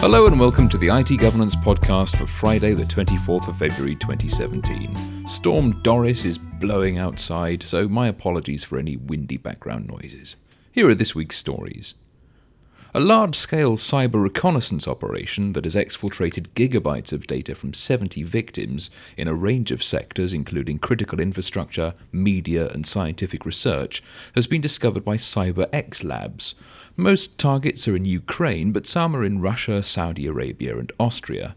Hello and welcome to the IT Governance Podcast for Friday, the 24th of February 2017. Storm Doris is blowing outside, so my apologies for any windy background noises. Here are this week's stories. A large scale cyber reconnaissance operation that has exfiltrated gigabytes of data from 70 victims in a range of sectors, including critical infrastructure, media, and scientific research, has been discovered by CyberX Labs. Most targets are in Ukraine, but some are in Russia, Saudi Arabia, and Austria.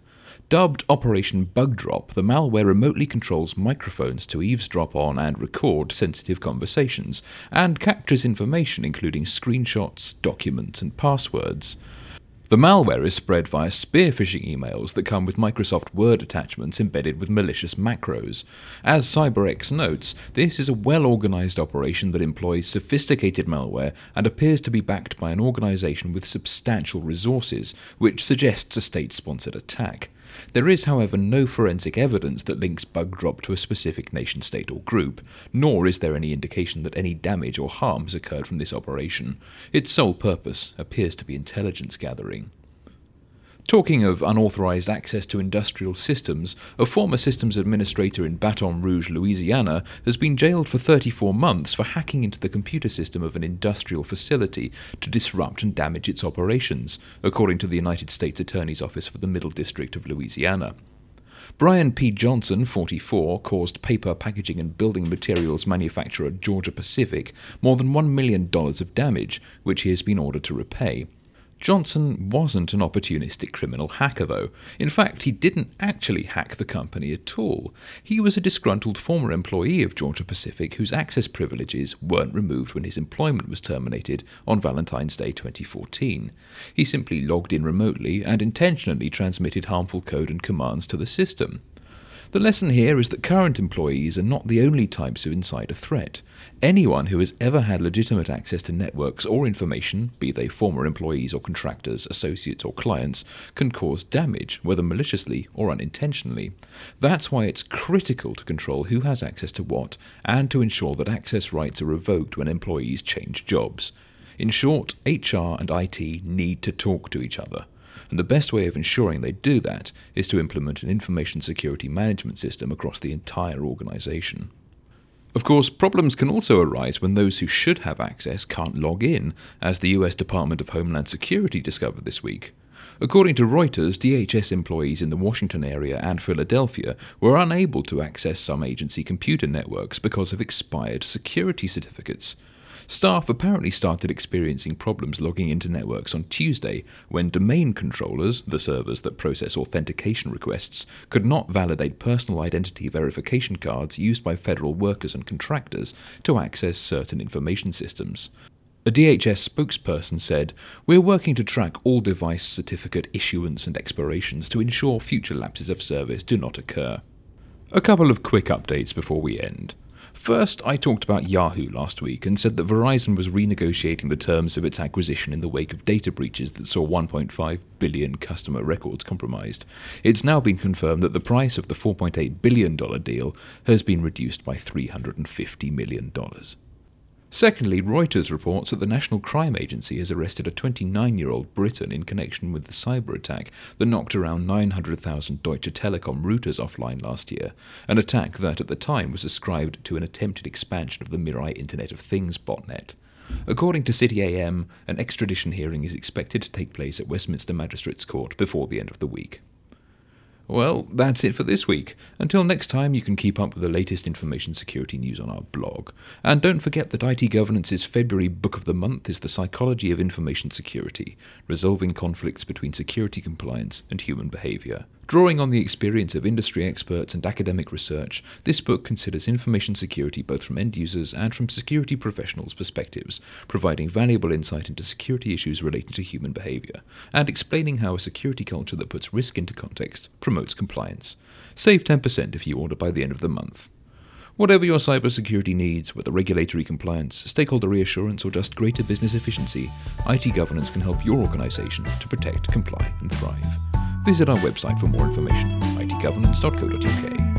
Dubbed Operation Bug Drop, the malware remotely controls microphones to eavesdrop on and record sensitive conversations, and captures information including screenshots, documents, and passwords. The malware is spread via spear phishing emails that come with Microsoft Word attachments embedded with malicious macros. As CyberX notes, this is a well organized operation that employs sophisticated malware and appears to be backed by an organization with substantial resources, which suggests a state sponsored attack. There is, however, no forensic evidence that links bug drop to a specific nation state or group, nor is there any indication that any damage or harm has occurred from this operation. Its sole purpose appears to be intelligence gathering. Talking of unauthorized access to industrial systems, a former systems administrator in Baton Rouge, Louisiana, has been jailed for 34 months for hacking into the computer system of an industrial facility to disrupt and damage its operations, according to the United States Attorney's Office for the Middle District of Louisiana. Brian P. Johnson, 44, caused paper packaging and building materials manufacturer Georgia Pacific more than $1 million of damage, which he has been ordered to repay. Johnson wasn't an opportunistic criminal hacker, though. In fact, he didn't actually hack the company at all. He was a disgruntled former employee of Georgia Pacific whose access privileges weren't removed when his employment was terminated on Valentine's Day 2014. He simply logged in remotely and intentionally transmitted harmful code and commands to the system. The lesson here is that current employees are not the only types of insider threat. Anyone who has ever had legitimate access to networks or information, be they former employees or contractors, associates or clients, can cause damage, whether maliciously or unintentionally. That's why it's critical to control who has access to what and to ensure that access rights are revoked when employees change jobs. In short, HR and IT need to talk to each other and the best way of ensuring they do that is to implement an information security management system across the entire organization. Of course, problems can also arise when those who should have access can't log in, as the US Department of Homeland Security discovered this week. According to Reuters, DHS employees in the Washington area and Philadelphia were unable to access some agency computer networks because of expired security certificates. Staff apparently started experiencing problems logging into networks on Tuesday when domain controllers, the servers that process authentication requests, could not validate personal identity verification cards used by federal workers and contractors to access certain information systems. A DHS spokesperson said, We're working to track all device certificate issuance and expirations to ensure future lapses of service do not occur. A couple of quick updates before we end. First, I talked about Yahoo last week and said that Verizon was renegotiating the terms of its acquisition in the wake of data breaches that saw 1.5 billion customer records compromised. It's now been confirmed that the price of the $4.8 billion deal has been reduced by $350 million. Secondly, Reuters reports that the National Crime Agency has arrested a 29 year old Briton in connection with the cyber attack that knocked around 900,000 Deutsche Telekom routers offline last year, an attack that at the time was ascribed to an attempted expansion of the Mirai Internet of Things botnet. According to City AM, an extradition hearing is expected to take place at Westminster Magistrates Court before the end of the week. Well, that's it for this week. Until next time, you can keep up with the latest information security news on our blog. And don't forget that IT Governance's February book of the month is The Psychology of Information Security Resolving Conflicts Between Security Compliance and Human Behavior. Drawing on the experience of industry experts and academic research, this book considers information security both from end users and from security professionals' perspectives, providing valuable insight into security issues relating to human behavior, and explaining how a security culture that puts risk into context promotes compliance. Save 10% if you order by the end of the month. Whatever your cybersecurity needs, whether regulatory compliance, stakeholder reassurance, or just greater business efficiency, IT governance can help your organization to protect, comply, and thrive. Visit our website for more information, itgovernance.co.uk.